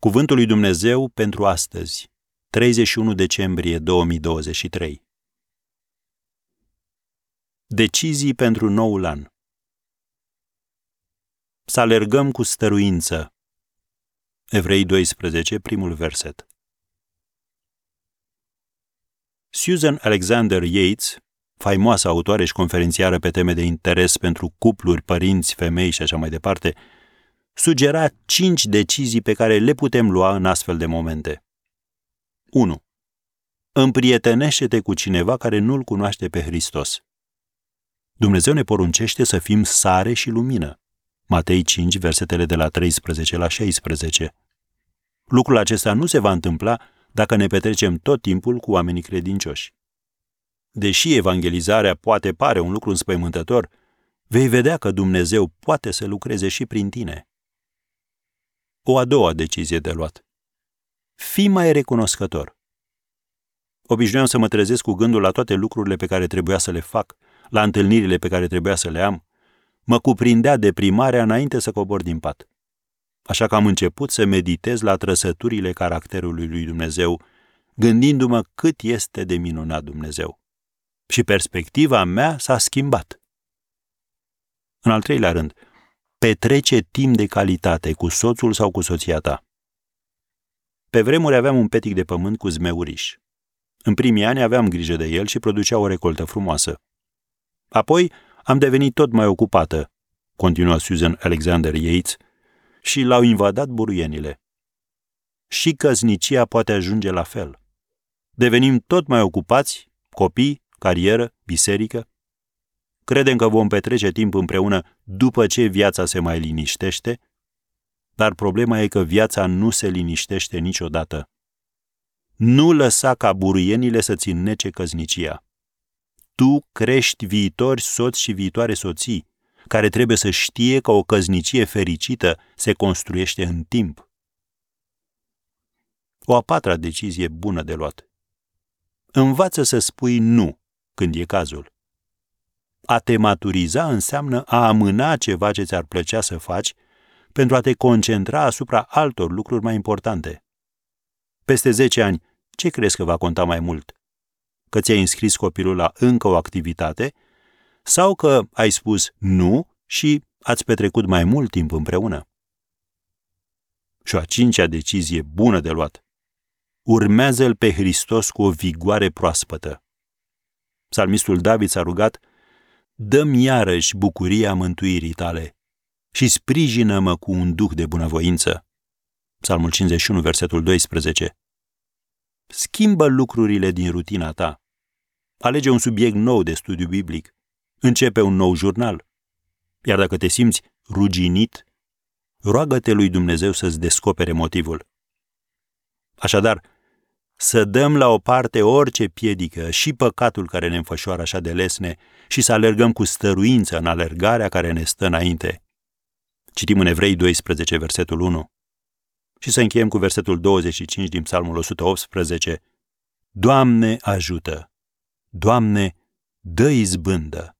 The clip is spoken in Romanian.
Cuvântul lui Dumnezeu pentru astăzi, 31 decembrie 2023. Decizii pentru noul an. Să alergăm cu stăruință. Evrei 12, primul verset. Susan Alexander Yates, faimoasă autoare și conferențiară pe teme de interes pentru cupluri, părinți, femei și așa mai departe, sugera cinci decizii pe care le putem lua în astfel de momente. 1. Împrietenește-te cu cineva care nu-L cunoaște pe Hristos. Dumnezeu ne poruncește să fim sare și lumină. Matei 5, versetele de la 13 la 16. Lucrul acesta nu se va întâmpla dacă ne petrecem tot timpul cu oamenii credincioși. Deși evangelizarea poate pare un lucru înspăimântător, vei vedea că Dumnezeu poate să lucreze și prin tine o a doua decizie de luat. Fii mai recunoscător. Obișnuiam să mă trezesc cu gândul la toate lucrurile pe care trebuia să le fac, la întâlnirile pe care trebuia să le am. Mă cuprindea deprimarea înainte să cobor din pat. Așa că am început să meditez la trăsăturile caracterului lui Dumnezeu, gândindu-mă cât este de minunat Dumnezeu. Și perspectiva mea s-a schimbat. În al treilea rând, petrece timp de calitate cu soțul sau cu soția ta. Pe vremuri aveam un petic de pământ cu zmeuriș. În primii ani aveam grijă de el și producea o recoltă frumoasă. Apoi am devenit tot mai ocupată, continuă Susan Alexander Yates, și l-au invadat buruienile. Și căznicia poate ajunge la fel. Devenim tot mai ocupați, copii, carieră, biserică, Credem că vom petrece timp împreună după ce viața se mai liniștește, dar problema e că viața nu se liniștește niciodată. Nu lăsa ca buruienile să-ți înnece căznicia. Tu crești viitori soți și viitoare soții, care trebuie să știe că o căznicie fericită se construiește în timp. O a patra decizie bună de luat. Învață să spui nu când e cazul. A te maturiza înseamnă a amâna ceva ce ți-ar plăcea să faci pentru a te concentra asupra altor lucruri mai importante. Peste 10 ani, ce crezi că va conta mai mult? Că ți-ai înscris copilul la încă o activitate sau că ai spus nu și ați petrecut mai mult timp împreună? Și o a cincea decizie bună de luat. Urmează-L pe Hristos cu o vigoare proaspătă. Psalmistul David s-a rugat dăm iarăși bucuria mântuirii tale și sprijină-mă cu un duh de bunăvoință. Psalmul 51, versetul 12. Schimbă lucrurile din rutina ta. Alege un subiect nou de studiu biblic. Începe un nou jurnal. Iar dacă te simți ruginit, roagă-te lui Dumnezeu să-ți descopere motivul. Așadar, să dăm la o parte orice piedică și păcatul care ne înfășoară așa de lesne și să alergăm cu stăruință în alergarea care ne stă înainte. Citim în Evrei 12, versetul 1. Și să încheiem cu versetul 25 din Psalmul 118. Doamne, ajută! Doamne, dă izbândă!